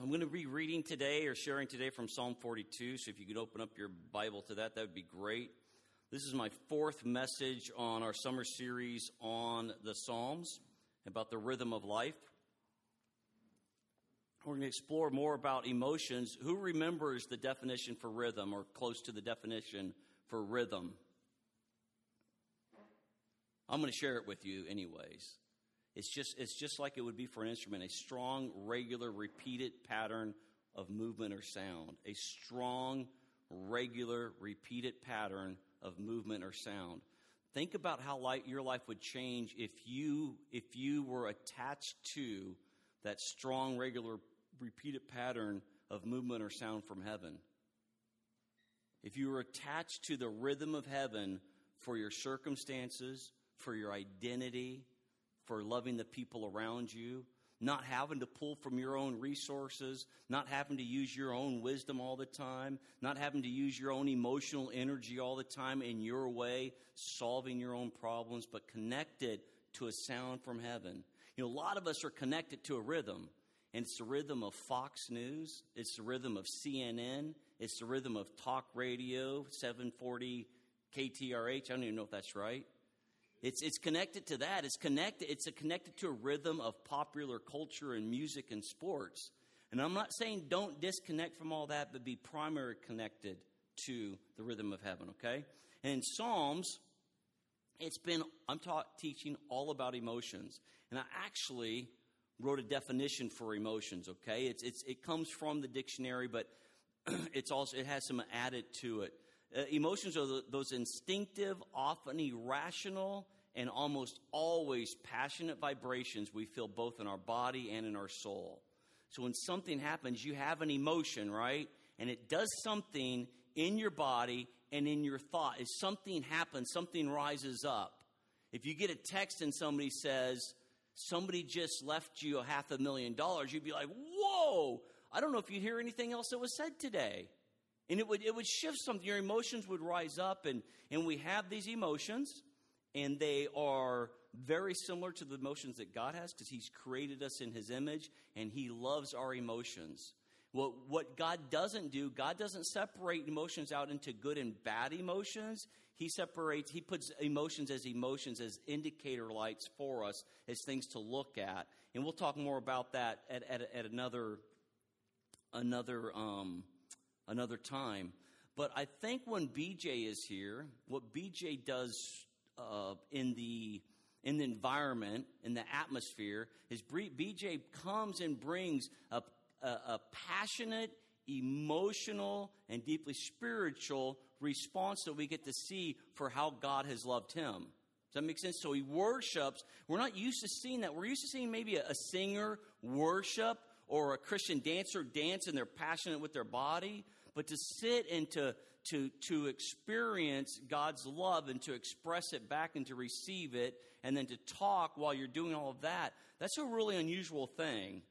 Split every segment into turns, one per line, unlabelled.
I'm going to be reading today or sharing today from Psalm 42. So if you could open up your Bible to that, that would be great. This is my fourth message on our summer series on the Psalms about the rhythm of life. We're going to explore more about emotions. Who remembers the definition for rhythm or close to the definition for rhythm? I'm going to share it with you anyways. It's just, it's just like it would be for an instrument a strong, regular, repeated pattern of movement or sound. A strong, regular, repeated pattern of movement or sound. Think about how light, your life would change if you, if you were attached to that strong, regular, repeated pattern of movement or sound from heaven. If you were attached to the rhythm of heaven for your circumstances, for your identity, for loving the people around you, not having to pull from your own resources, not having to use your own wisdom all the time, not having to use your own emotional energy all the time in your way, solving your own problems, but connected to a sound from heaven. You know, a lot of us are connected to a rhythm, and it's the rhythm of Fox News, it's the rhythm of CNN, it's the rhythm of talk radio, 740 KTRH. I don't even know if that's right. It's, it's connected to that. It's connected, it's connected to a rhythm of popular culture and music and sports. And I'm not saying don't disconnect from all that, but be primary connected to the rhythm of heaven, okay? And in Psalms, it's been, I'm taught, teaching all about emotions. And I actually wrote a definition for emotions, okay? It's, it's, it comes from the dictionary, but it's also, it has some added to it. Uh, emotions are the, those instinctive, often irrational, and almost always passionate vibrations we feel both in our body and in our soul. So when something happens, you have an emotion, right? And it does something in your body and in your thought. If something happens, something rises up. If you get a text and somebody says, somebody just left you a half a million dollars, you'd be like, whoa, I don't know if you'd hear anything else that was said today. And it would, it would shift something. Your emotions would rise up, and, and we have these emotions, and they are very similar to the emotions that God has because He's created us in His image, and He loves our emotions. Well, what God doesn't do, God doesn't separate emotions out into good and bad emotions. He separates, He puts emotions as emotions, as indicator lights for us, as things to look at. And we'll talk more about that at, at, at another, another, um, another time. But I think when BJ is here, what BJ does uh, in the in the environment, in the atmosphere, is BJ comes and brings a, a, a passionate, emotional, and deeply spiritual response that we get to see for how God has loved him. Does that make sense? So he worships. We're not used to seeing that. We're used to seeing maybe a, a singer worship or a Christian dancer dance and they're passionate with their body but to sit and to, to, to experience God's love and to express it back and to receive it and then to talk while you're doing all of that, that's a really unusual thing.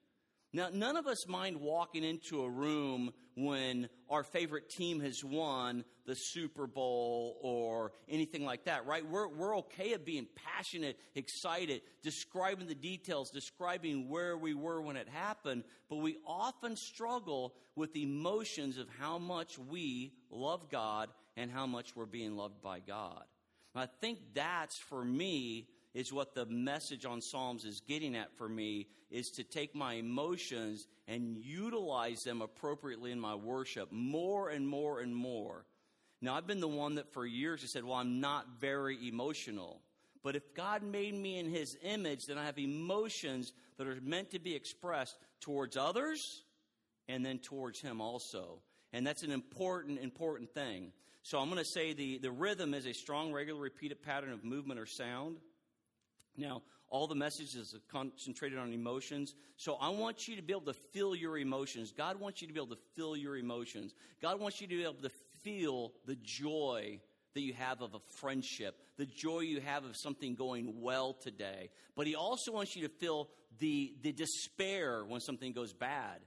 Now, none of us mind walking into a room when our favorite team has won the Super Bowl or anything like that, right? We're, we're okay at being passionate, excited, describing the details, describing where we were when it happened, but we often struggle with emotions of how much we love God and how much we're being loved by God. I think that's for me is what the message on Psalms is getting at for me is to take my emotions and utilize them appropriately in my worship more and more and more. Now, I've been the one that for years has said, well, I'm not very emotional. But if God made me in his image, then I have emotions that are meant to be expressed towards others and then towards him also. And that's an important, important thing. So I'm going to say the, the rhythm is a strong, regular, repeated pattern of movement or sound. Now, all the messages are concentrated on emotions. So I want you to be able to feel your emotions. God wants you to be able to feel your emotions. God wants you to be able to feel the joy that you have of a friendship, the joy you have of something going well today. But He also wants you to feel the, the despair when something goes bad.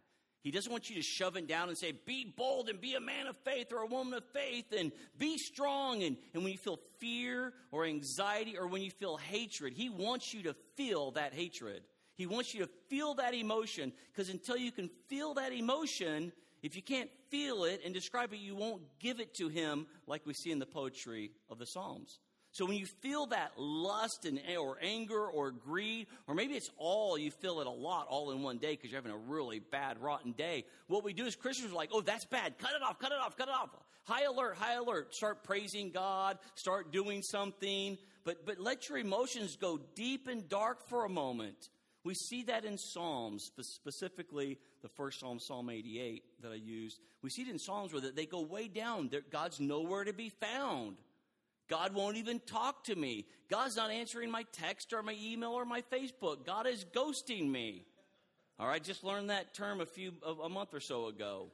He doesn't want you to shove it down and say, be bold and be a man of faith or a woman of faith and be strong. And, and when you feel fear or anxiety or when you feel hatred, he wants you to feel that hatred. He wants you to feel that emotion because until you can feel that emotion, if you can't feel it and describe it, you won't give it to Him like we see in the poetry of the Psalms. So when you feel that lust and or anger or greed, or maybe it's all you feel it a lot all in one day because you're having a really bad, rotten day. What we do as Christians are like, oh, that's bad. Cut it off, cut it off, cut it off. High alert, high alert. Start praising God, start doing something. But but let your emotions go deep and dark for a moment. We see that in Psalms, specifically the first Psalm, Psalm 88 that I used. We see it in Psalms where they go way down. God's nowhere to be found. God won't even talk to me. God's not answering my text or my email or my Facebook. God is ghosting me. All right, just learned that term a few a month or so ago.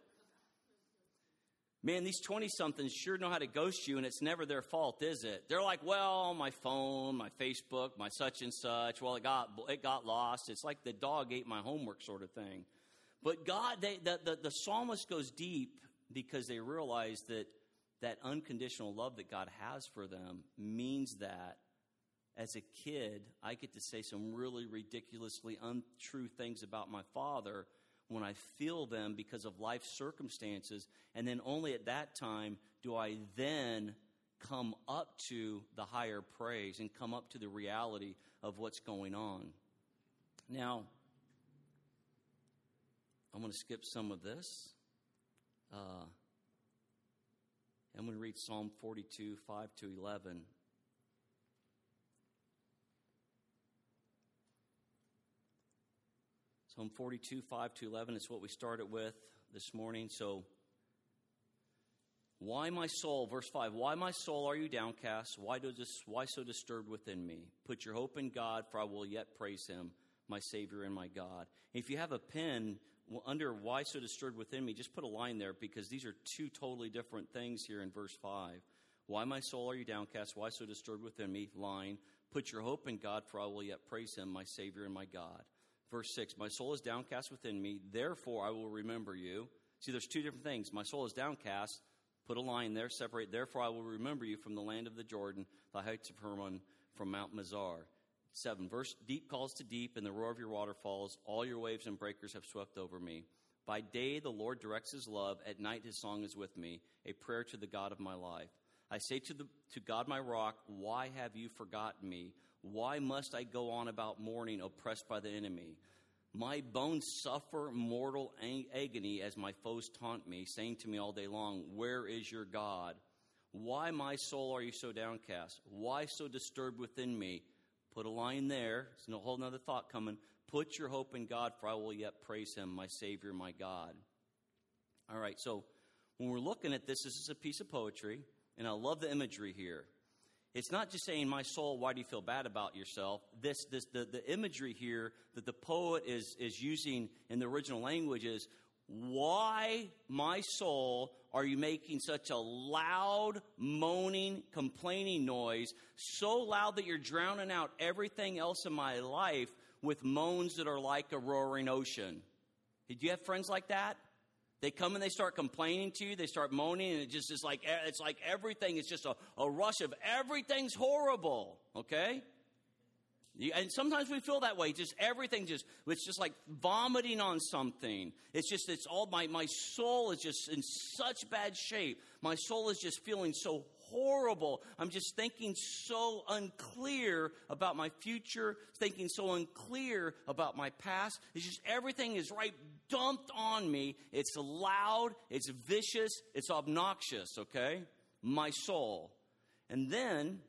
Man, these 20 somethings sure know how to ghost you, and it's never their fault, is it? They're like, well, my phone, my Facebook, my such and such, well, it got, it got lost. It's like the dog ate my homework sort of thing. But God, they, the, the, the psalmist goes deep because they realize that that unconditional love that God has for them means that as a kid, I get to say some really ridiculously untrue things about my father when I feel them because of life circumstances. And then only at that time do I then come up to the higher praise and come up to the reality of what's going on. Now, I'm going to skip some of this. Uh, Going to read Psalm 42, 5 to 11. Psalm 42, 5 to 11 is what we started with this morning. So, why, my soul, verse 5, why, my soul, are you downcast? Why, does this, why so disturbed within me? Put your hope in God, for I will yet praise him, my Savior and my God. If you have a pen, under why so disturbed within me, just put a line there because these are two totally different things here in verse 5. Why, my soul, are you downcast? Why so disturbed within me? Line. Put your hope in God, for I will yet praise him, my Savior and my God. Verse 6 My soul is downcast within me, therefore I will remember you. See, there's two different things. My soul is downcast. Put a line there, separate. Therefore I will remember you from the land of the Jordan, the heights of Hermon, from Mount Mizar. 7. Verse Deep calls to deep, and the roar of your waterfalls. All your waves and breakers have swept over me. By day the Lord directs his love. At night his song is with me, a prayer to the God of my life. I say to, the, to God my rock, Why have you forgotten me? Why must I go on about mourning, oppressed by the enemy? My bones suffer mortal agony as my foes taunt me, saying to me all day long, Where is your God? Why, my soul, are you so downcast? Why so disturbed within me? Put a line there. There's a whole other thought coming. Put your hope in God, for I will yet praise him, my Savior, my God. All right, so when we're looking at this, this is a piece of poetry, and I love the imagery here. It's not just saying, My soul, why do you feel bad about yourself? This, this, the, the imagery here that the poet is, is using in the original language is, Why, my soul, are you making such a loud, moaning, complaining noise, so loud that you're drowning out everything else in my life with moans that are like a roaring ocean? Did you have friends like that? They come and they start complaining to you. They start moaning, and it just is like it's like everything is just a, a rush of everything's horrible. Okay, and sometimes we feel that way. Just everything just, it's just like vomiting on something. It's just, it's all, my, my soul is just in such bad shape. My soul is just feeling so horrible. I'm just thinking so unclear about my future, thinking so unclear about my past. It's just everything is right dumped on me. It's loud, it's vicious, it's obnoxious, okay? My soul. And then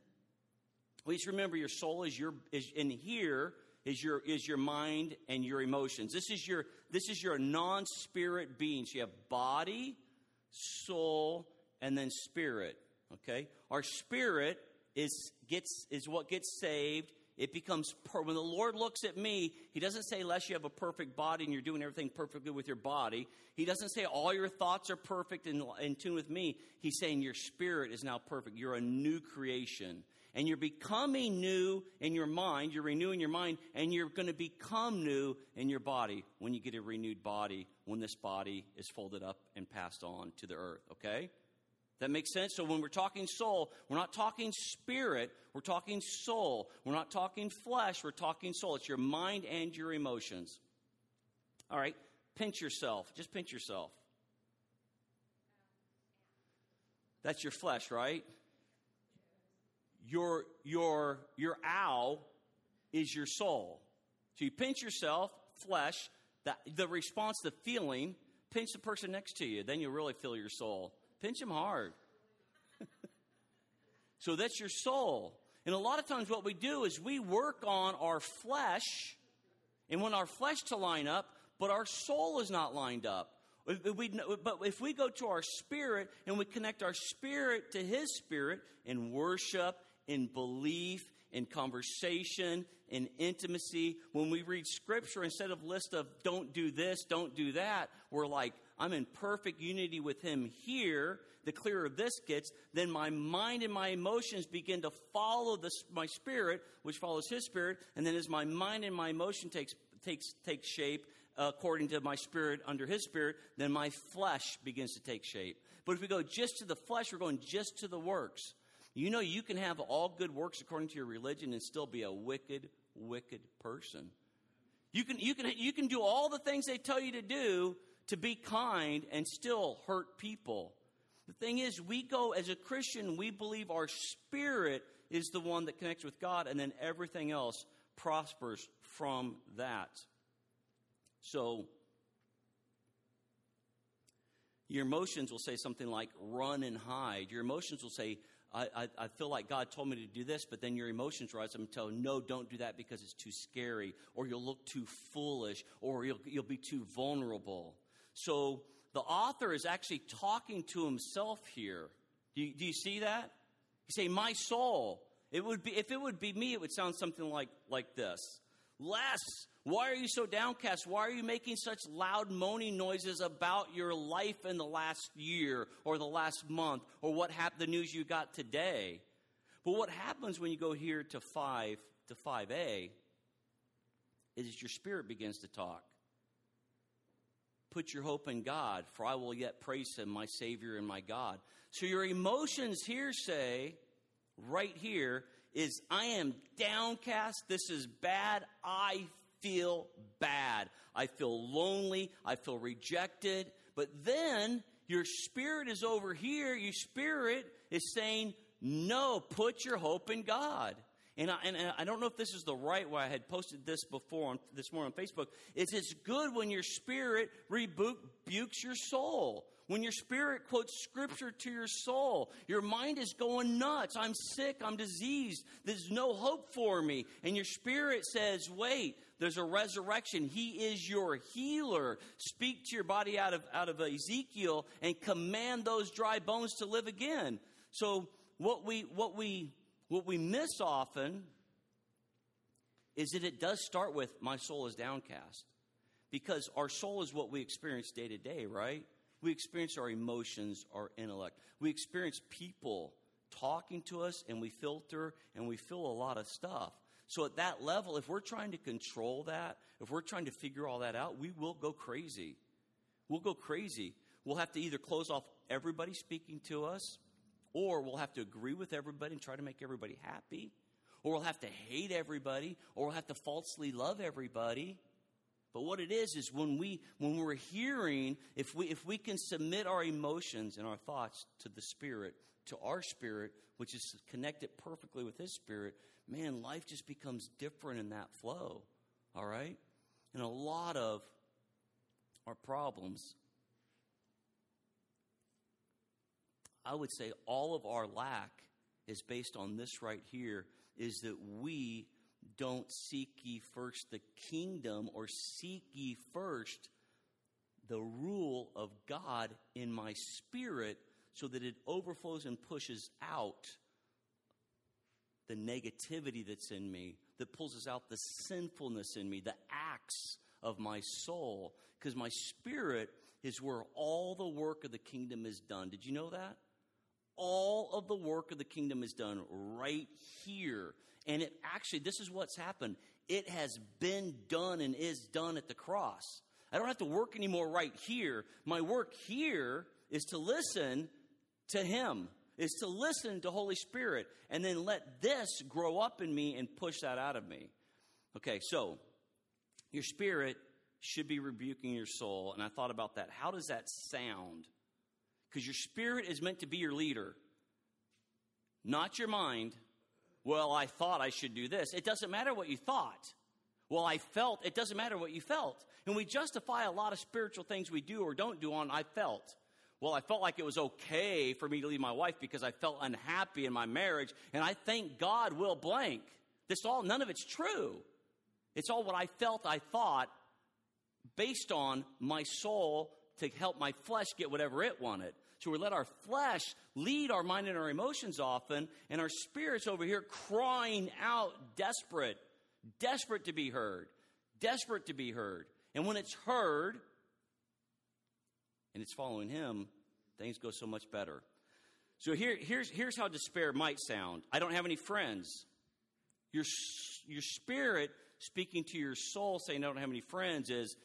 Please remember your soul is your is in here is your is your mind and your emotions. This is your this is your non-spirit being. So you have body, soul, and then spirit. Okay? Our spirit is gets is what gets saved. It becomes per- when the Lord looks at me, He doesn't say unless you have a perfect body and you're doing everything perfectly with your body. He doesn't say all your thoughts are perfect and in tune with me. He's saying your spirit is now perfect. You're a new creation and you're becoming new in your mind, you're renewing your mind, and you're going to become new in your body when you get a renewed body, when this body is folded up and passed on to the earth, okay? That makes sense? So when we're talking soul, we're not talking spirit, we're talking soul. We're not talking flesh, we're talking soul. It's your mind and your emotions. All right, pinch yourself. Just pinch yourself. That's your flesh, right? Your your your owl is your soul. So you pinch yourself, flesh, the, the response, the feeling, pinch the person next to you, then you'll really feel your soul. Pinch them hard. so that's your soul. And a lot of times, what we do is we work on our flesh, and when our flesh to line up, but our soul is not lined up. We, but if we go to our spirit and we connect our spirit to His spirit in worship, in belief, in conversation, in intimacy, when we read Scripture, instead of list of don't do this, don't do that, we're like, I'm in perfect unity with Him here, the clearer this gets, then my mind and my emotions begin to follow this, my spirit, which follows His spirit. And then as my mind and my emotion takes, takes, takes shape, according to my spirit under His spirit, then my flesh begins to take shape. But if we go just to the flesh, we're going just to the works. You know, you can have all good works according to your religion and still be a wicked, wicked person. You can, you can, you can do all the things they tell you to do, to be kind and still hurt people. The thing is, we go, as a Christian, we believe our spirit is the one that connects with God, and then everything else prospers from that. So, your emotions will say something like run and hide. Your emotions will say, I, I, I, feel like God told me to do this, but then your emotions rise up and tell, no, don't do that because it's too scary, or you'll look too foolish, or you'll, you'll be too vulnerable. So the author is actually talking to himself here. Do you, do you see that? You say, My soul. It would be, if it would be me, it would sound something like, like this Les, why are you so downcast? Why are you making such loud moaning noises about your life in the last year or the last month or what happened, the news you got today? But what happens when you go here to 5 to 5a is your spirit begins to talk. Put your hope in God, for I will yet praise him, my Savior and my God. So your emotions here say, right here, is I am downcast. This is bad. I feel bad. I feel lonely. I feel rejected. But then your spirit is over here. Your spirit is saying, no, put your hope in God. And I, and I don't know if this is the right way. I had posted this before on, this morning on Facebook. Is it's good when your spirit rebukes your soul. When your spirit quotes scripture to your soul, your mind is going nuts. I'm sick. I'm diseased. There's no hope for me. And your spirit says, wait, there's a resurrection. He is your healer. Speak to your body out of, out of Ezekiel and command those dry bones to live again. So what we, what we what we miss often is that it does start with my soul is downcast. Because our soul is what we experience day to day, right? We experience our emotions, our intellect. We experience people talking to us and we filter and we feel a lot of stuff. So at that level, if we're trying to control that, if we're trying to figure all that out, we will go crazy. We'll go crazy. We'll have to either close off everybody speaking to us or we'll have to agree with everybody and try to make everybody happy. Or we'll have to hate everybody. Or we'll have to falsely love everybody. But what it is is when we when we're hearing, if we if we can submit our emotions and our thoughts to the Spirit, to our spirit, which is connected perfectly with His Spirit, man, life just becomes different in that flow. All right? And a lot of our problems I would say all of our lack is based on this right here is that we don't seek ye first the kingdom or seek ye first the rule of God in my spirit so that it overflows and pushes out the negativity that's in me, that pulls us out the sinfulness in me, the acts of my soul. Because my spirit is where all the work of the kingdom is done. Did you know that? all of the work of the kingdom is done right here. And it actually, this is what's happened. It has been done and is done at the cross. I don't have to work anymore right here. My work here is to listen to Him, is to listen to Holy Spirit and then let this grow up in me and push that out of me. Okay, so your spirit should be rebuking your soul. And I thought about that. How does that sound? Because your spirit is meant to be your leader, not your mind. Well, I thought I should do this. It doesn't matter what you thought. Well, I felt. It doesn't matter what you felt. And we justify a lot of spiritual things we do or don't do on I felt. Well, I felt like it was okay for me to leave my wife because I felt unhappy in my marriage, and I thank God will blank. This all, none of it's true. It's all what I felt, I thought, based on my soul to help my flesh get whatever it wanted. So we let our flesh lead our mind and our emotions often, and our spirits over here crying out, desperate, desperate to be heard, desperate to be heard. And when it's heard and it's following Him, things go so much better. So here, here's, here's how despair might sound I don't have any friends. Your, your spirit speaking to your soul saying, I don't have any friends, is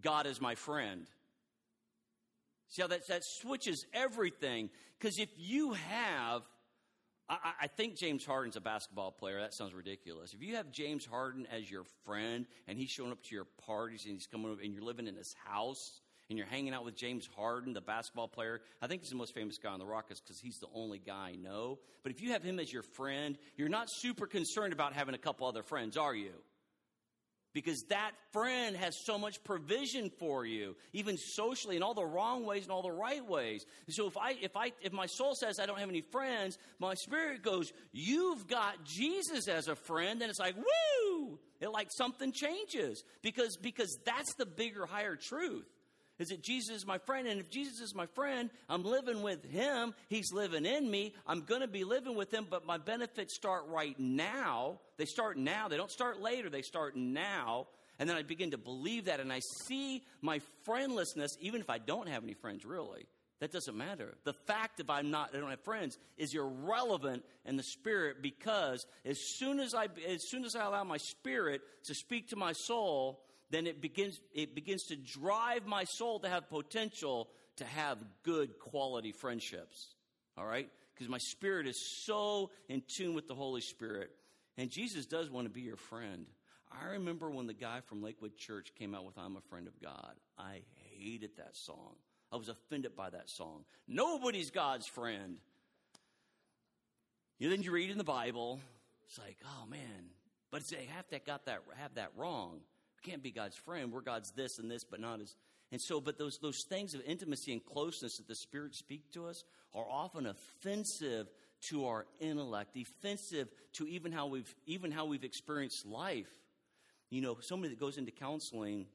God is my friend. See how that, that switches everything? Because if you have, I, I, think James Harden's a basketball player. That sounds ridiculous. If you have James Harden as your friend and he's showing up to your parties and he's coming over and you're living in his house and you're hanging out with James Harden, the basketball player, I think he's the most famous guy on the Rockets because he's the only guy I know. But if you have him as your friend, you're not super concerned about having a couple other friends, are you? Because that friend has so much provision for you even socially in all the wrong ways and all the right ways. So if i if i if my soul says i don't have any friends my spirit goes you've got jesus as a friend and it's like woo! It like something changes because because that's the bigger higher truth is that Jesus is my friend. And if Jesus is my friend, I'm living with him. He's living in me. I'm going to be living with him, but my benefits start right now. They start now. They don't start later. They start now. And then I begin to believe that and I see my friendlessness, even if I don't have any friends, really. That doesn't matter. The fact that I'm not, I don't have friends is irrelevant in the spirit because as soon as I, as soon as I allow my spirit to speak to my soul, then it begins, it begins to drive my soul to have potential to have good quality friendships. All right? Because my spirit is so in tune with the Holy Spirit. And Jesus does want to be your friend. I remember when the guy from Lakewood Church came out with I'm a Friend of God. I hated that song. I was offended by that song. Nobody's God's friend. You know, then you read in the Bible, it's like, oh man, but they have to got that have that wrong. Can't be God's friend. We're God's this and this, but not as. And so, but those, those things of intimacy and closeness that the Spirit speak to us are often offensive to our intellect, offensive to even how we've, even how we've experienced life. You know, somebody that goes into counseling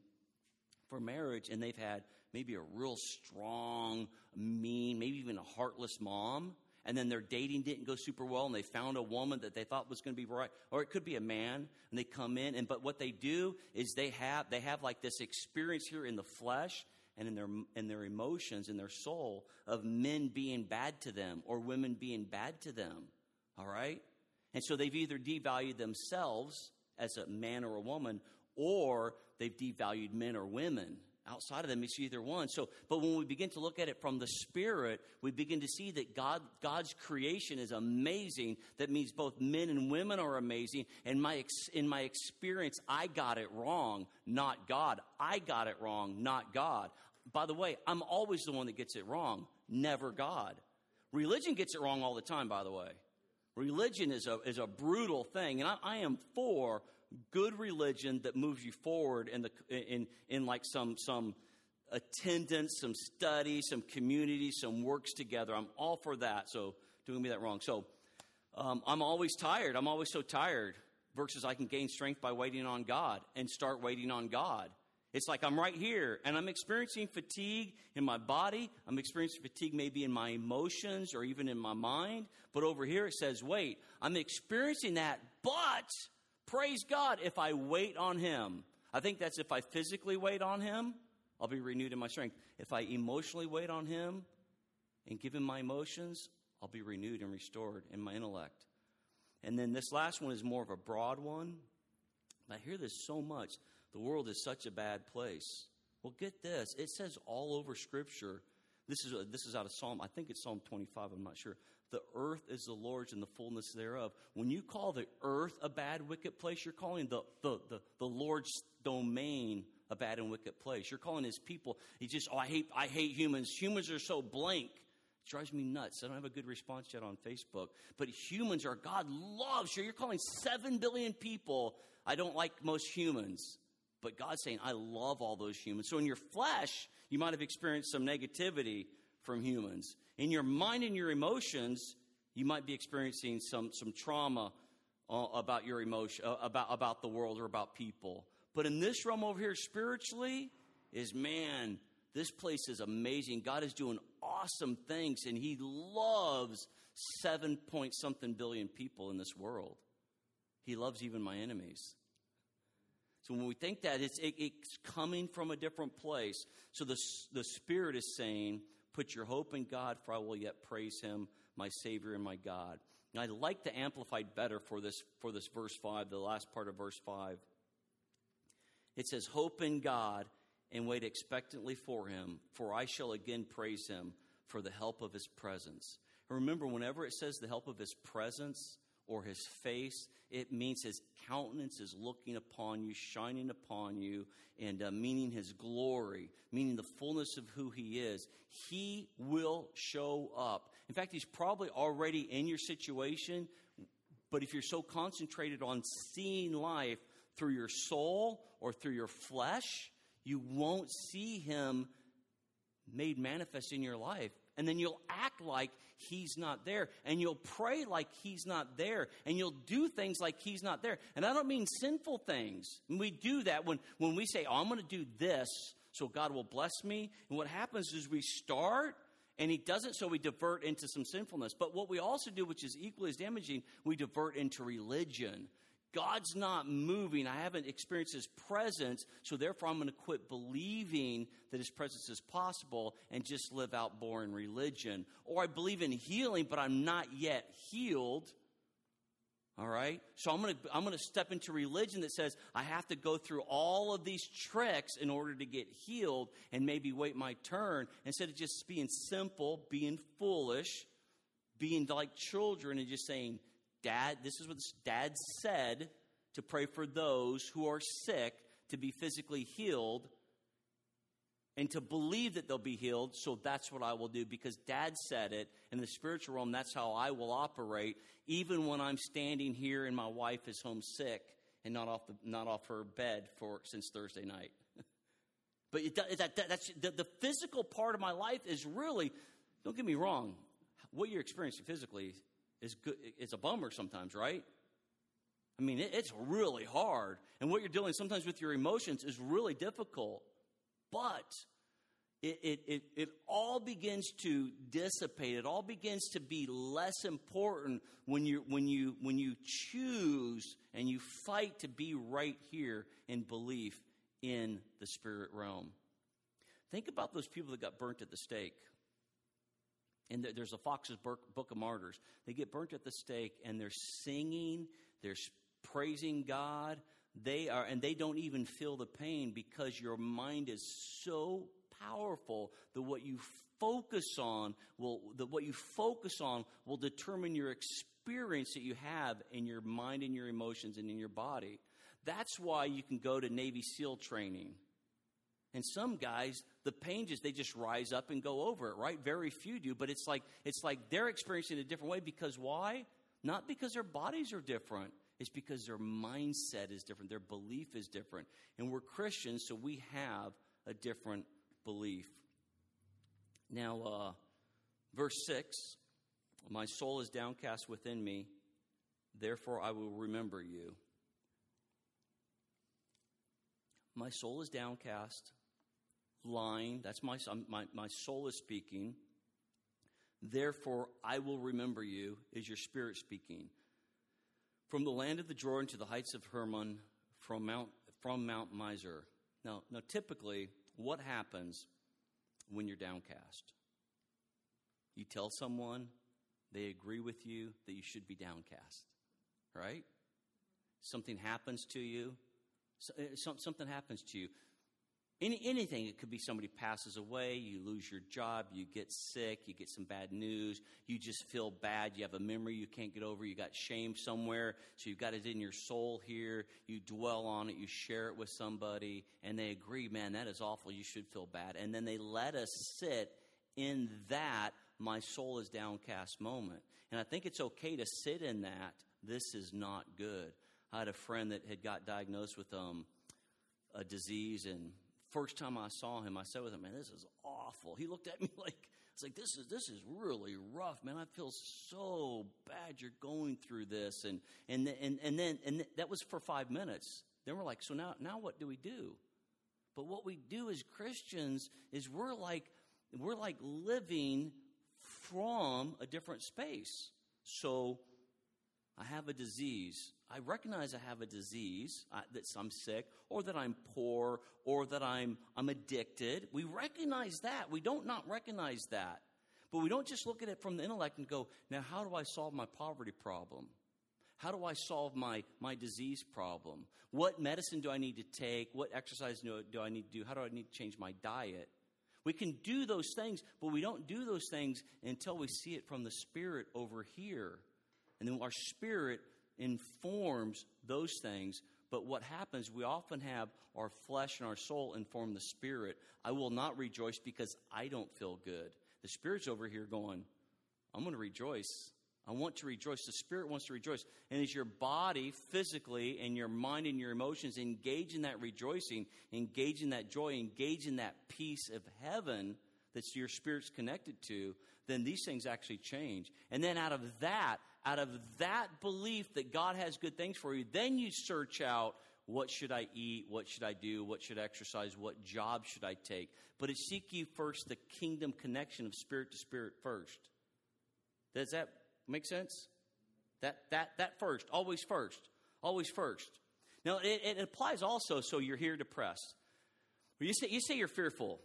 for marriage and they've had maybe a real strong, mean, maybe even a heartless mom and then their dating didn't go super well and they found a woman that they thought was going to be right or it could be a man and they come in and but what they do is they have they have like this experience here in the flesh and in their in their emotions in their soul of men being bad to them or women being bad to them all right? And so they've either devalued themselves as a man or a woman or they've devalued men or women outside of them it's either one. So but when we begin to look at it from the spirit we begin to see that god god's creation is amazing. That means both men and women are amazing. And my ex, in my experience i got it wrong not god. I got it wrong not god. By the way i'm always the one that gets it wrong never god. Religion gets it wrong all the time by the way. Religion is a is a brutal thing and i, I am for good religion that moves you forward in the in in like some some attendance, some study, some community, some works together. I'm all for that. So doing me that wrong. So um, I'm always tired. I'm always so tired. Versus I can gain strength by waiting on God and start waiting on God. It's like I'm right here and I'm experiencing fatigue in my body. I'm experiencing fatigue maybe in my emotions or even in my mind. But over here it says, wait, I'm experiencing that, but Praise God if I wait on Him. I think that's if I physically wait on Him, I'll be renewed in my strength. If I emotionally wait on Him and give Him my emotions, I'll be renewed and restored in my intellect. And then this last one is more of a broad one. I hear this so much. The world is such a bad place. Well, get this it says all over Scripture This is, this is out of Psalm, I think it's Psalm 25, I'm not sure. The earth is the Lord's and the fullness thereof. When you call the earth a bad, wicked place, you're calling the, the, the, the Lord's domain a bad and wicked place. You're calling his people, he just, oh, I hate, I hate humans. Humans are so blank. It drives me nuts. I don't have a good response yet on Facebook. But humans are, God loves. Sure, you're calling 7 billion people, I don't like most humans. But God's saying, I love all those humans. So in your flesh, you might have experienced some negativity from humans. In your mind and your emotions, you might be experiencing some, some trauma uh, about your emotion, uh, about, about the world or about people. But in this realm over here, spiritually, is man, this place is amazing. God is doing awesome things, and He loves seven point something billion people in this world. He loves even my enemies. So when we think that, it's, it, it's coming from a different place. So the, the Spirit is saying, Put your hope in God, for I will yet praise Him, my Savior and my God. And I like the Amplified better for this, for this verse 5, the last part of verse 5. It says, Hope in God and wait expectantly for Him, for I shall again praise Him for the help of His presence. And remember, whenever it says the help of His presence, or his face. It means his countenance is looking upon you, shining upon you, and uh, meaning his glory, meaning the fullness of who he is. He will show up. In fact, he's probably already in your situation, but if you're so concentrated on seeing life through your soul or through your flesh, you won't see him made manifest in your life. And then you'll act like he's not there. And you'll pray like he's not there. And you'll do things like he's not there. And I don't mean sinful things. We do that when, when we say, oh, I'm going to do this so God will bless me. And what happens is we start and he doesn't, so we divert into some sinfulness. But what we also do, which is equally as damaging, we divert into religion. God's not moving. I haven't experienced His presence, so therefore I'm going to quit believing that His presence is possible and just live out boring religion. Or I believe in healing, but I'm not yet healed. All right? So I'm going to I'm going to step into religion that says I have to go through all of these tricks in order to get healed and maybe wait my turn instead of just being simple, being foolish, being like children and just saying, Dad, this is what dad said to pray for those who are sick to be physically healed and to believe that they'll be healed. So that's what I will do because dad said it. In the spiritual realm, that's how I will operate, even when I'm standing here and my wife is home sick and not off, the, not off her bed for since Thursday night. but it, that, that, that's the, the physical part of my life is really, don't get me wrong, what you're experiencing physically is good. It's a bummer sometimes, right? I mean, it, it's really hard. And what you're dealing sometimes with your emotions is really difficult. But it, it, it, it, all begins to dissipate. It all begins to be less important when you, when, you, when you choose and you fight to be right here in belief in the spirit realm. Think about those people that got burnt at the stake. And there's a Foxe's Book of Martyrs. They get burnt at the stake and they're singing, they're praising God. They are, and they don't even feel the pain because your mind is so powerful that what you focus on will, that what you focus on will determine your experience that you have in your mind and your emotions and in your body. That's why you can go to Navy SEAL training and some guys, the just they just rise up and go over it, right? Very few do, but it's like it's like they're experiencing it a different way because why? Not because their bodies are different. It's because their mindset is different, their belief is different. And we're Christians, so we have a different belief. Now, uh, verse 6 My soul is downcast within me, therefore I will remember you. My soul is downcast, lying. That's my, my, my soul is speaking. Therefore, I will remember you, is your spirit speaking. From the land of the Jordan to the heights of Hermon, from Mount, from Mount Mizar. Now, now, typically, what happens when you're downcast? You tell someone, they agree with you that you should be downcast, right? Something happens to you, eh, something happens to you Any, anything. It could be somebody passes away, you lose your job, you get sick, you get some bad news, you just feel bad, you have a memory you can't get over, you got shame somewhere, so you've got it in your soul here, you dwell on it, you share it with somebody, and they agree, man, that is awful, you should feel bad. And then they let us sit in that my soul is downcast moment. And I think it's okay to sit in that. This is not good. I had a friend that had got diagnosed with um, a disease, and first time I saw him, I said with him, "Man, this is awful." He looked at me like it's like this is this is really rough, man. I feel so bad you're going through this, and and and and then and that was for five minutes. Then we're like, so now now what do we do? But what we do as Christians is we're like we're like living from a different space. So I have a disease. I recognize I have a disease, uh, that I'm sick, or that I'm poor, or that I'm, I'm addicted. We recognize that. We don't not recognize that. But we don't just look at it from the intellect and go, now, how do I solve my poverty problem? How do I solve my, my disease problem? What medicine do I need to take? What exercise do I need to do? How do I need to change my diet? We can do those things, but we don't do those things until we see it from the Spirit over here. And then our spirit informs those things. But what happens, we often have our flesh and our soul inform the spirit. I will not rejoice because I don't feel good. The spirit's over here going, I'm going to rejoice. I want to rejoice. The spirit wants to rejoice. And as your body physically and your mind and your emotions engage in that rejoicing, engage in that joy, engage in that peace of heaven that your spirit's connected to, then these things actually change. And then out of that, out of that belief that God has good things for you, then you search out what should I eat? What should I do? What should I exercise? What job should I take? But it seek you first the kingdom connection of spirit to spirit first. Does that make sense? That that that first, always first, always first. Now it, it applies also. So you're here depressed. You say you say you're fearful.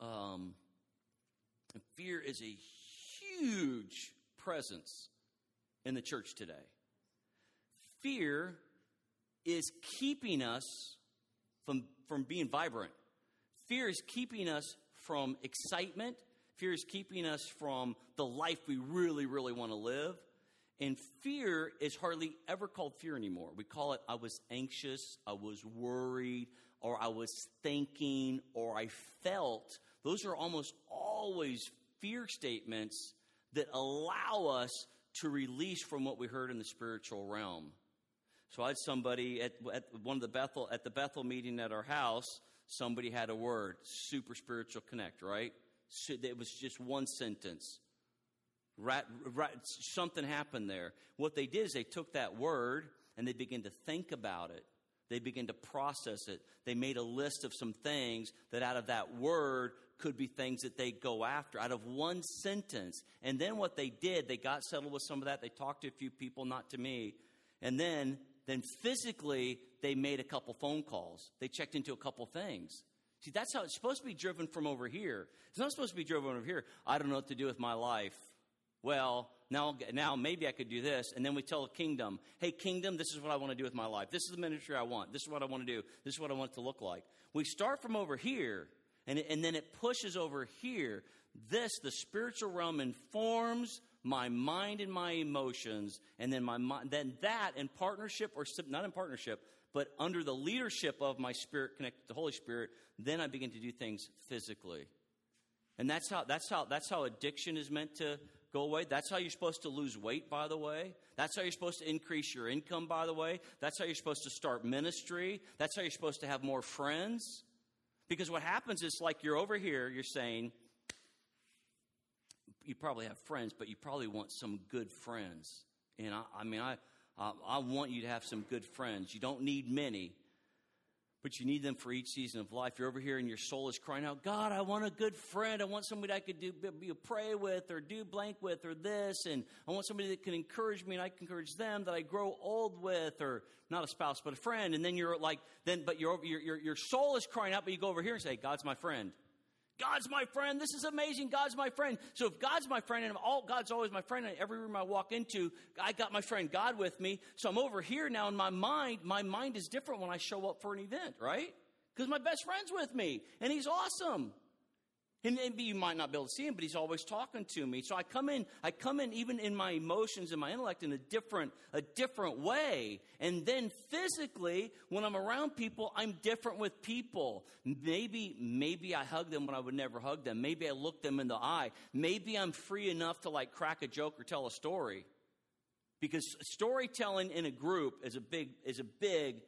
Um, fear is a huge presence in the church today. Fear is keeping us from, from being vibrant. Fear is keeping us from excitement. Fear is keeping us from the life we really, really want to live. And fear is hardly ever called fear anymore. We call it I was anxious, I was worried, or I was thinking, or I felt. Those are almost always fear statements that allow us to release from what we heard in the spiritual realm. So I had somebody at, at one of the Bethel at the Bethel meeting at our house. Somebody had a word, super spiritual connect, right? So it was just one sentence. Right, right, something happened there. What they did is they took that word and they began to think about it. They began to process it. They made a list of some things that out of that word could be things that they go after out of one sentence. And then what they did, they got settled with some of that. They talked to a few people, not to me. And then, then physically, they made a couple phone calls. They checked into a couple things. See, that's how it's supposed to be driven from over here. It's not supposed to be driven over here. I don't know what to do with my life. Well, now, now maybe I could do this. And then we tell the kingdom, hey, kingdom, this is what I want to do with my life. This is the ministry I want. This is what I want to do. This is what I want it to look like. We start from over here and, and then it pushes over here. This, the spiritual realm, informs my mind and my emotions, and then my mind, then that in partnership or not in partnership, but under the leadership of my spirit connected to the Holy Spirit, then I begin to do things physically. And that's how that's how that's how addiction is meant to go away. That's how you're supposed to lose weight, by the way. That's how you're supposed to increase your income, by the way. That's how you're supposed to start ministry. That's how you're supposed to have more friends. Because what happens is like you're over here, you're saying, you probably have friends, but you probably want some good friends. And I, I mean, I, I, I want you to have some good friends. You don't need many, but you need them for each season of life. You're over here and your soul is crying out, God, I want a good friend. I want somebody I could do, be, pray with or do blank with or this. And I want somebody that can encourage me and I can encourage them that I grow old with or not a spouse, but a friend. And then you're like, then, but your, your, your soul is crying out, but you go over here and say, God's my friend. God's my friend. This is amazing. God's my friend. So if God's my friend and all, God's always my friend, and every room I walk into, I got my friend God with me. So I'm over here now in my mind. My mind is different when I show up for an event, right? because my best friend's with me and he's awesome. And maybe you might not be able to see him, but he's always talking to me. So I come in, I come in even in my emotions and my intellect in a different, a different way. And then physically, when I'm around people, I'm different with people. Maybe, maybe I hug them when I would never hug them. Maybe I look them in the eye. Maybe I'm free enough to like crack a joke or tell a story. Because storytelling in a group is a big, is a big,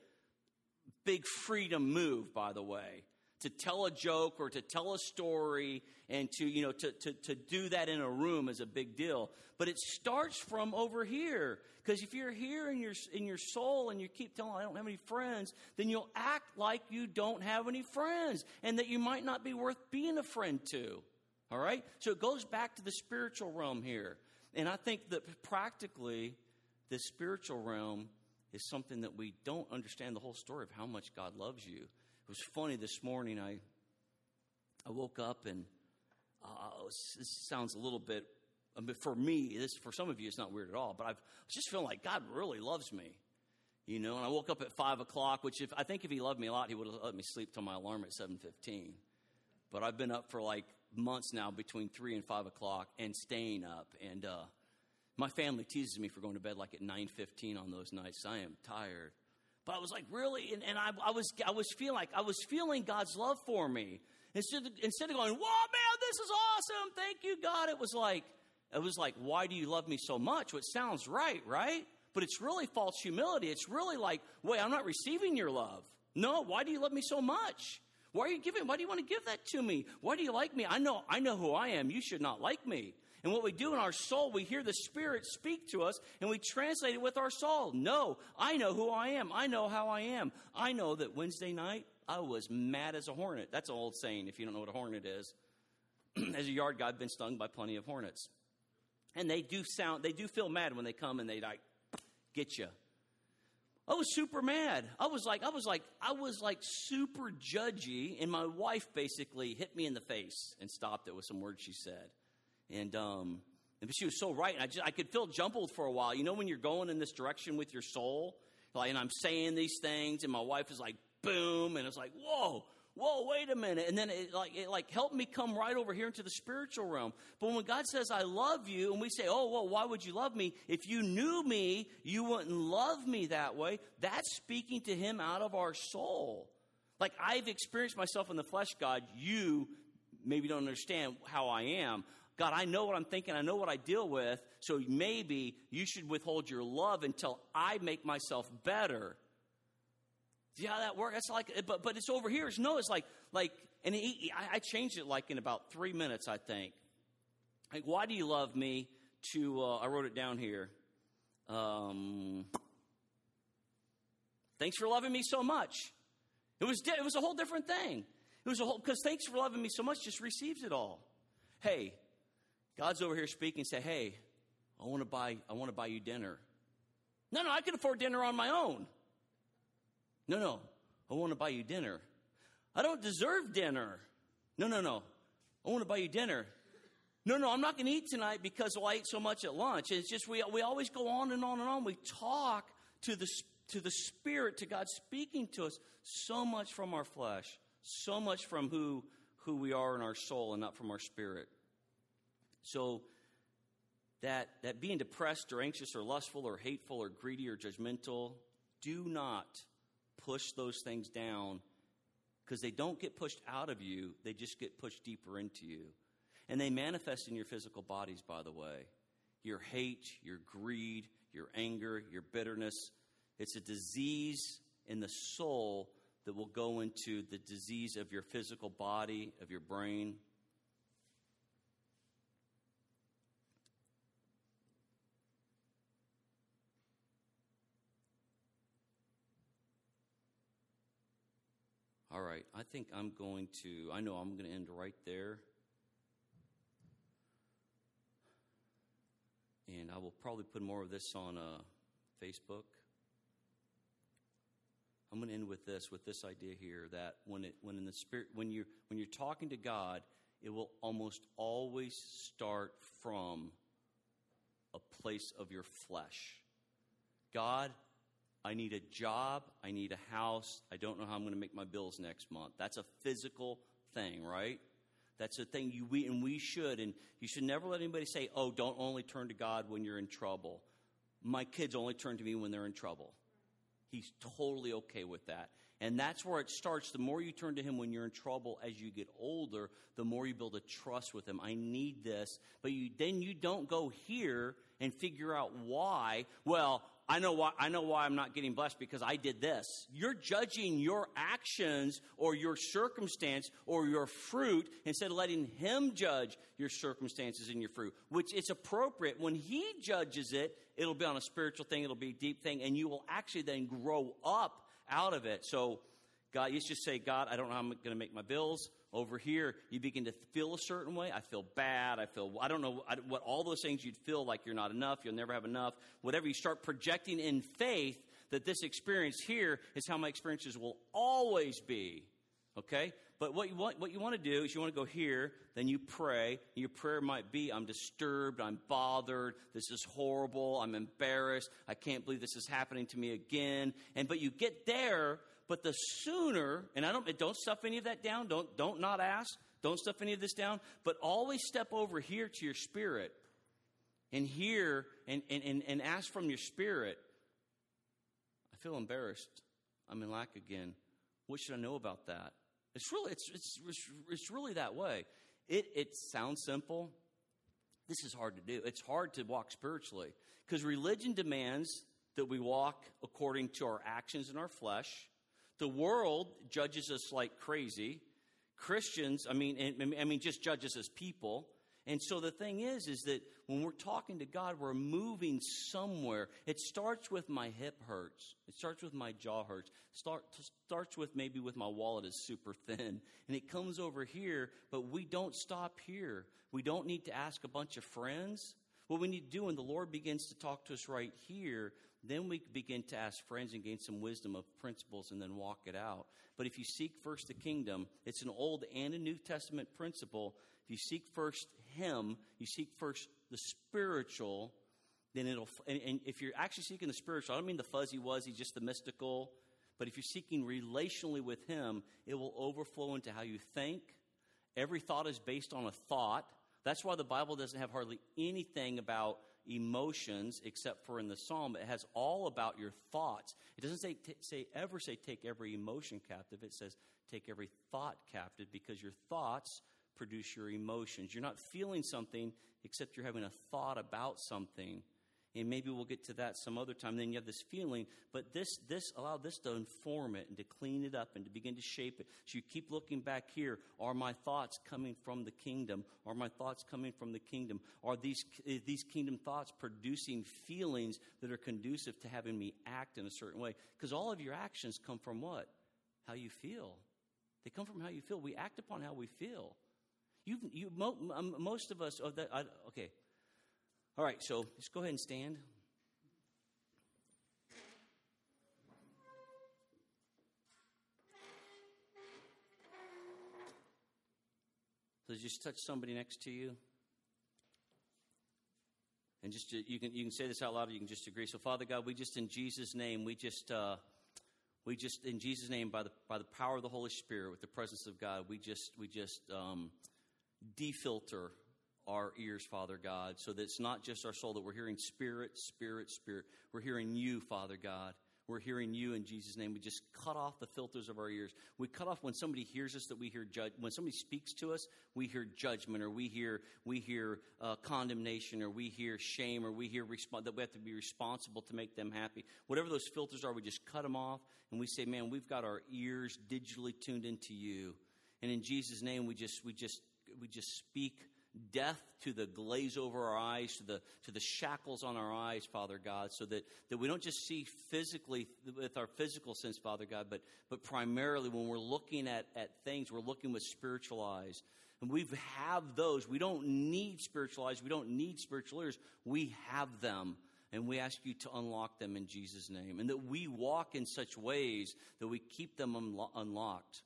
big freedom move, by the way to tell a joke or to tell a story and to, you know, to, to, to do that in a room is a big deal. But it starts from over here. Because if you're here in your, in your soul and you keep telling, I don't have any friends, then you'll act like you don't have any friends and that you might not be worth being a friend to. All right? So it goes back to the spiritual realm here. And I think that practically, the spiritual realm is something that we don't understand the whole story of how much God loves you was funny this morning. I I woke up and uh, this sounds a little bit. I mean, for me, this for some of you, it's not weird at all. But I've, I was just feeling like God really loves me, you know. And I woke up at five o'clock, which if I think if He loved me a lot, He would have let me sleep till my alarm at seven fifteen. But I've been up for like months now, between three and five o'clock, and staying up. And uh, my family teases me for going to bed like at nine fifteen on those nights. I am tired. But I was like, really? And, and I, I, was, I was feeling like I was feeling God's love for me. Instead of, instead of going, whoa, man, this is awesome. Thank you, God. It was like, it was like, why do you love me so much? Which sounds right, right? But it's really false humility. It's really like, wait, I'm not receiving your love. No, why do you love me so much? Why are you giving? Why do you want to give that to me? Why do you like me? I know, I know who I am. You should not like me. And what we do in our soul, we hear the Spirit speak to us and we translate it with our soul. No, I know who I am. I know how I am. I know that Wednesday night I was mad as a hornet. That's an old saying if you don't know what a hornet is. as a yard guy, I've been stung by plenty of hornets. And they do sound, they do feel mad when they come and they like get you. I was super mad. I was like, I was like, I was like super judgy, and my wife basically hit me in the face and stopped it with some words she said. And, um, and she was so right. And I, just, I could feel jumbled for a while. You know, when you're going in this direction with your soul, like, and I'm saying these things, and my wife is like, boom, and it's like, whoa, whoa, wait a minute. And then it like, it like helped me come right over here into the spiritual realm. But when God says, I love you, and we say, oh, well, why would you love me? If you knew me, you wouldn't love me that way. That's speaking to Him out of our soul. Like I've experienced myself in the flesh, God, you maybe don't understand how I am. God, I know what I'm thinking. I know what I deal with. So maybe you should withhold your love until I make myself better. See how that works? That's like, but, but it's over here. It's no, it's like, like, and he, I, I changed it like in about three minutes, I think. Like, why do you love me? To, uh, I wrote it down here. Um, thanks for loving me so much. It was, it was a whole different thing. It was a whole, because thanks for loving me so much just receives it all. Hey, God's over here speaking, say, hey, I want to buy, I want to buy you dinner. No, no, I can afford dinner on my own. No, no, I want to buy you dinner. I don't deserve dinner. No, no, no. I want to buy you dinner. No, no, I'm not going to eat tonight because well, I ate so much at lunch. It's just we, we always go on and on and on. We talk to the, to the Spirit, to God speaking to us so much from our flesh, so much from who, who we are in our soul and not from our spirit. So that, that being depressed or anxious or lustful or hateful or greedy or judgmental, do not push those things down because they don't get pushed out of you, they just get pushed deeper into you. And they manifest in your physical bodies, by the way. Your hate, your greed, your anger, your bitterness. It's a disease in the soul that will go into the disease of your physical body, of your brain, All right, I think I'm going to, I know I'm going to end right there. And I will probably put more of this on uh, Facebook. I'm going to end with this, with this idea here that when it, when in the spirit, when you're, when you're talking to God, it will almost always start from a place of your flesh. God, I need a job. I need a house. I don't know how I'm going to make my bills next month. That's a physical thing, right? That's a thing you we and we should and you should never let anybody say, "Oh, don't only turn to God when you're in trouble." My kids only turn to me when they're in trouble. He's totally okay with that. And that's where it starts. The more you turn to Him when you're in trouble as you get older, the more you build a trust with Him. I need this. But you, then you don't go here and figure out why. Well, I know why, I know why I'm not getting blessed because I did this. You're judging your actions or your circumstance or your fruit instead of letting Him judge your circumstances and your fruit, which it's appropriate. When He judges it, it'll be on a spiritual thing, it'll be a deep thing, and you will actually then grow up out of it. So, God, you just say, God, I don't know how I'm going to make my bills. Over here, you begin to feel a certain way. I feel bad. I feel, I don't know what all those things you'd feel like you're not enough, you'll never have enough. Whatever you start projecting in faith that this experience here is how my experiences will always be. Okay? But what you want, what you want to do is you want to go here, then you pray. Your prayer might be, I'm disturbed, I'm bothered, this is horrible, I'm embarrassed, I can't believe this is happening to me again. And but you get there, but the sooner, and I don't, don't stuff any of that down, don't, don't not ask, don't stuff any of this down, but always step over here to your spirit and hear and, and, and, and ask from your spirit, I feel embarrassed. I'm in lack again. What should I know about that? It's really, it's, it's, it's really that way. It, it sounds simple. This is hard to do. It's hard to walk spiritually because religion demands that we walk according to our actions in our flesh. The world judges us like crazy. Christians, I mean, I mean, just judges as people. And so the thing is, is that when we're talking to God, we're moving somewhere. It starts with my hip hurts. It starts with my jaw hurts. Start, starts with maybe with my wallet is super thin. And it comes over here, but we don't stop here. We don't need to ask a bunch of friends. What we need to do when the Lord begins to talk to us right here, then we begin to ask friends and gain some wisdom of principles and then walk it out. But if you seek first the kingdom, it's an Old and a New Testament principle. If you seek first Him, you seek first the spiritual, then it'll, and, and if you're actually seeking the spiritual, I don't mean the fuzzy wuzzy, just the mystical, but if you're seeking relationally with Him, it will overflow into how you think. Every thought is based on a thought. That's why the Bible doesn't have hardly anything about emotions except for in the psalm it has all about your thoughts. It doesn't say, t- say ever say take every emotion captive. It says take every thought captive because your thoughts produce your emotions. You're not feeling something except you're having a thought about something and maybe we'll get to that some other time. Then you have this feeling, but this, this, allow this to inform it and to clean it up and to begin to shape it. So you keep looking back here. Are my thoughts coming from the kingdom? Are my thoughts coming from the kingdom? Are these, eh, these kingdom thoughts producing feelings that are conducive to having me act in a certain way? Because all of your actions come from what? How you feel. They come from how you feel. We act upon how we feel. You, you, most of us, oh, that, I, okay, all right, so just go ahead and stand. So just touch somebody next to you. And just you can you can say this out loud. Or you can just agree. So, Father God, we just in Jesus' name, we just uh, we just in Jesus' name, by the by the power of the Holy Spirit, with the presence of God, we just we just um, defilter our ears, Father God, so that it's not just our soul, that we're hearing Spirit, Spirit, Spirit. We're hearing you, Father God. We're hearing you in Jesus' name. We just cut off the filters of our ears. We cut off when somebody hears us that we hear judge. When somebody speaks to us, we hear judgment, or we hear we hear uh, condemnation, or we hear shame, or we hear resp- that we have to be responsible to make them happy. Whatever those filters are, we just cut them off, and we say, "Man, we've got our ears digitally tuned into you." And in Jesus' name, we just we just we just speak death to the glaze over our eyes, to the, to the shackles on our eyes, Father God, so that, that we don't just see physically with our physical sense, Father God, but, but primarily when we're looking at, at things, we're looking with spiritual eyes. And we have those. We don't need spiritual eyes. We don't need spiritual ears. We have them. And we ask you to unlock them in Jesus' name. And that we walk in such ways that we keep them unlo- unlocked.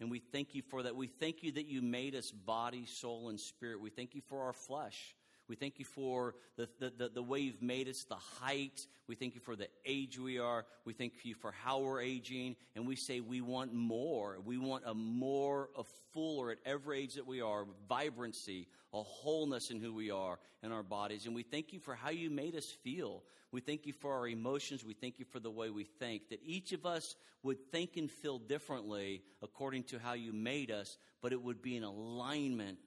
And we thank you for that. We thank you that you made us body, soul, and spirit. We thank you for our flesh. We thank you for the, the, the, the, way you've made us, the height. We thank you for the age we are. We thank you for how we're aging. And we say we want more. We want a more, a fuller at every age that we are, vibrancy, a wholeness in who we are in our bodies. And we thank you for how you made us feel. We thank you for our emotions. We thank you for the way we think. That each of us would think and feel differently according to how you made us, but it would be in alignment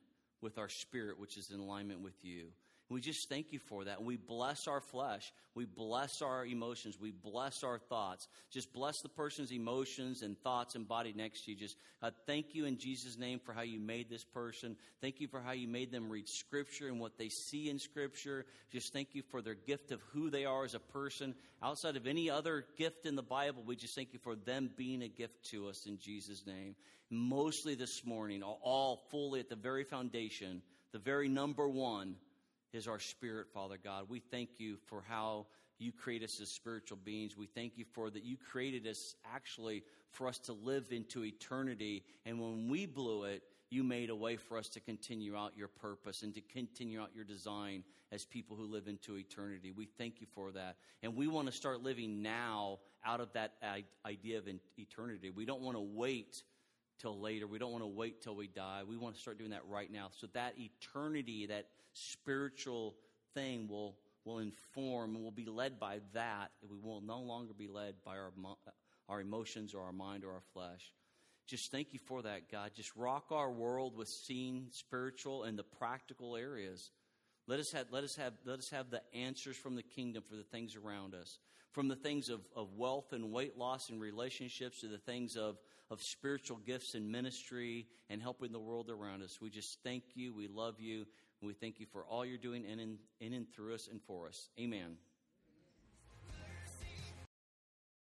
with our spirit, which is in alignment with you. We just thank you for that. We bless our flesh. We bless our emotions. We bless our thoughts. Just bless the person's emotions and thoughts and body next to you. Just uh, thank you in Jesus' name for how you made this person. Thank you for how you made them read Scripture and what they see in Scripture. Just thank you for their gift of who they are as a person. Outside of any other gift in the Bible, we just thank you for them being a gift to us in Jesus' name. Mostly this morning, all fully at the very foundation, the very number one is our spirit, Father God. We thank you for how you create us as spiritual beings. We thank you for that you created us actually for us to live into eternity. And when we blew it, you made a way for us to continue out your purpose and to continue out your design as people who live into eternity. We thank you for that. And we want to start living now out of that idea of eternity. We don't want to wait till later. We don't want to wait till we die. We want to start doing that right now. So that eternity, that spiritual thing will, will inform and will be led by that. We will no longer be led by our, our emotions or our mind or our flesh. Just thank you for that, God. Just rock our world with seeing spiritual and the practical areas. Let us have, let us have, let us have the answers from the kingdom for the things around us. From the things of, of wealth and weight loss and relationships to the things of, of spiritual gifts and ministry and helping the world around us. We just thank you. We love you. And we thank you for all you're doing in in and through us and for us. Amen.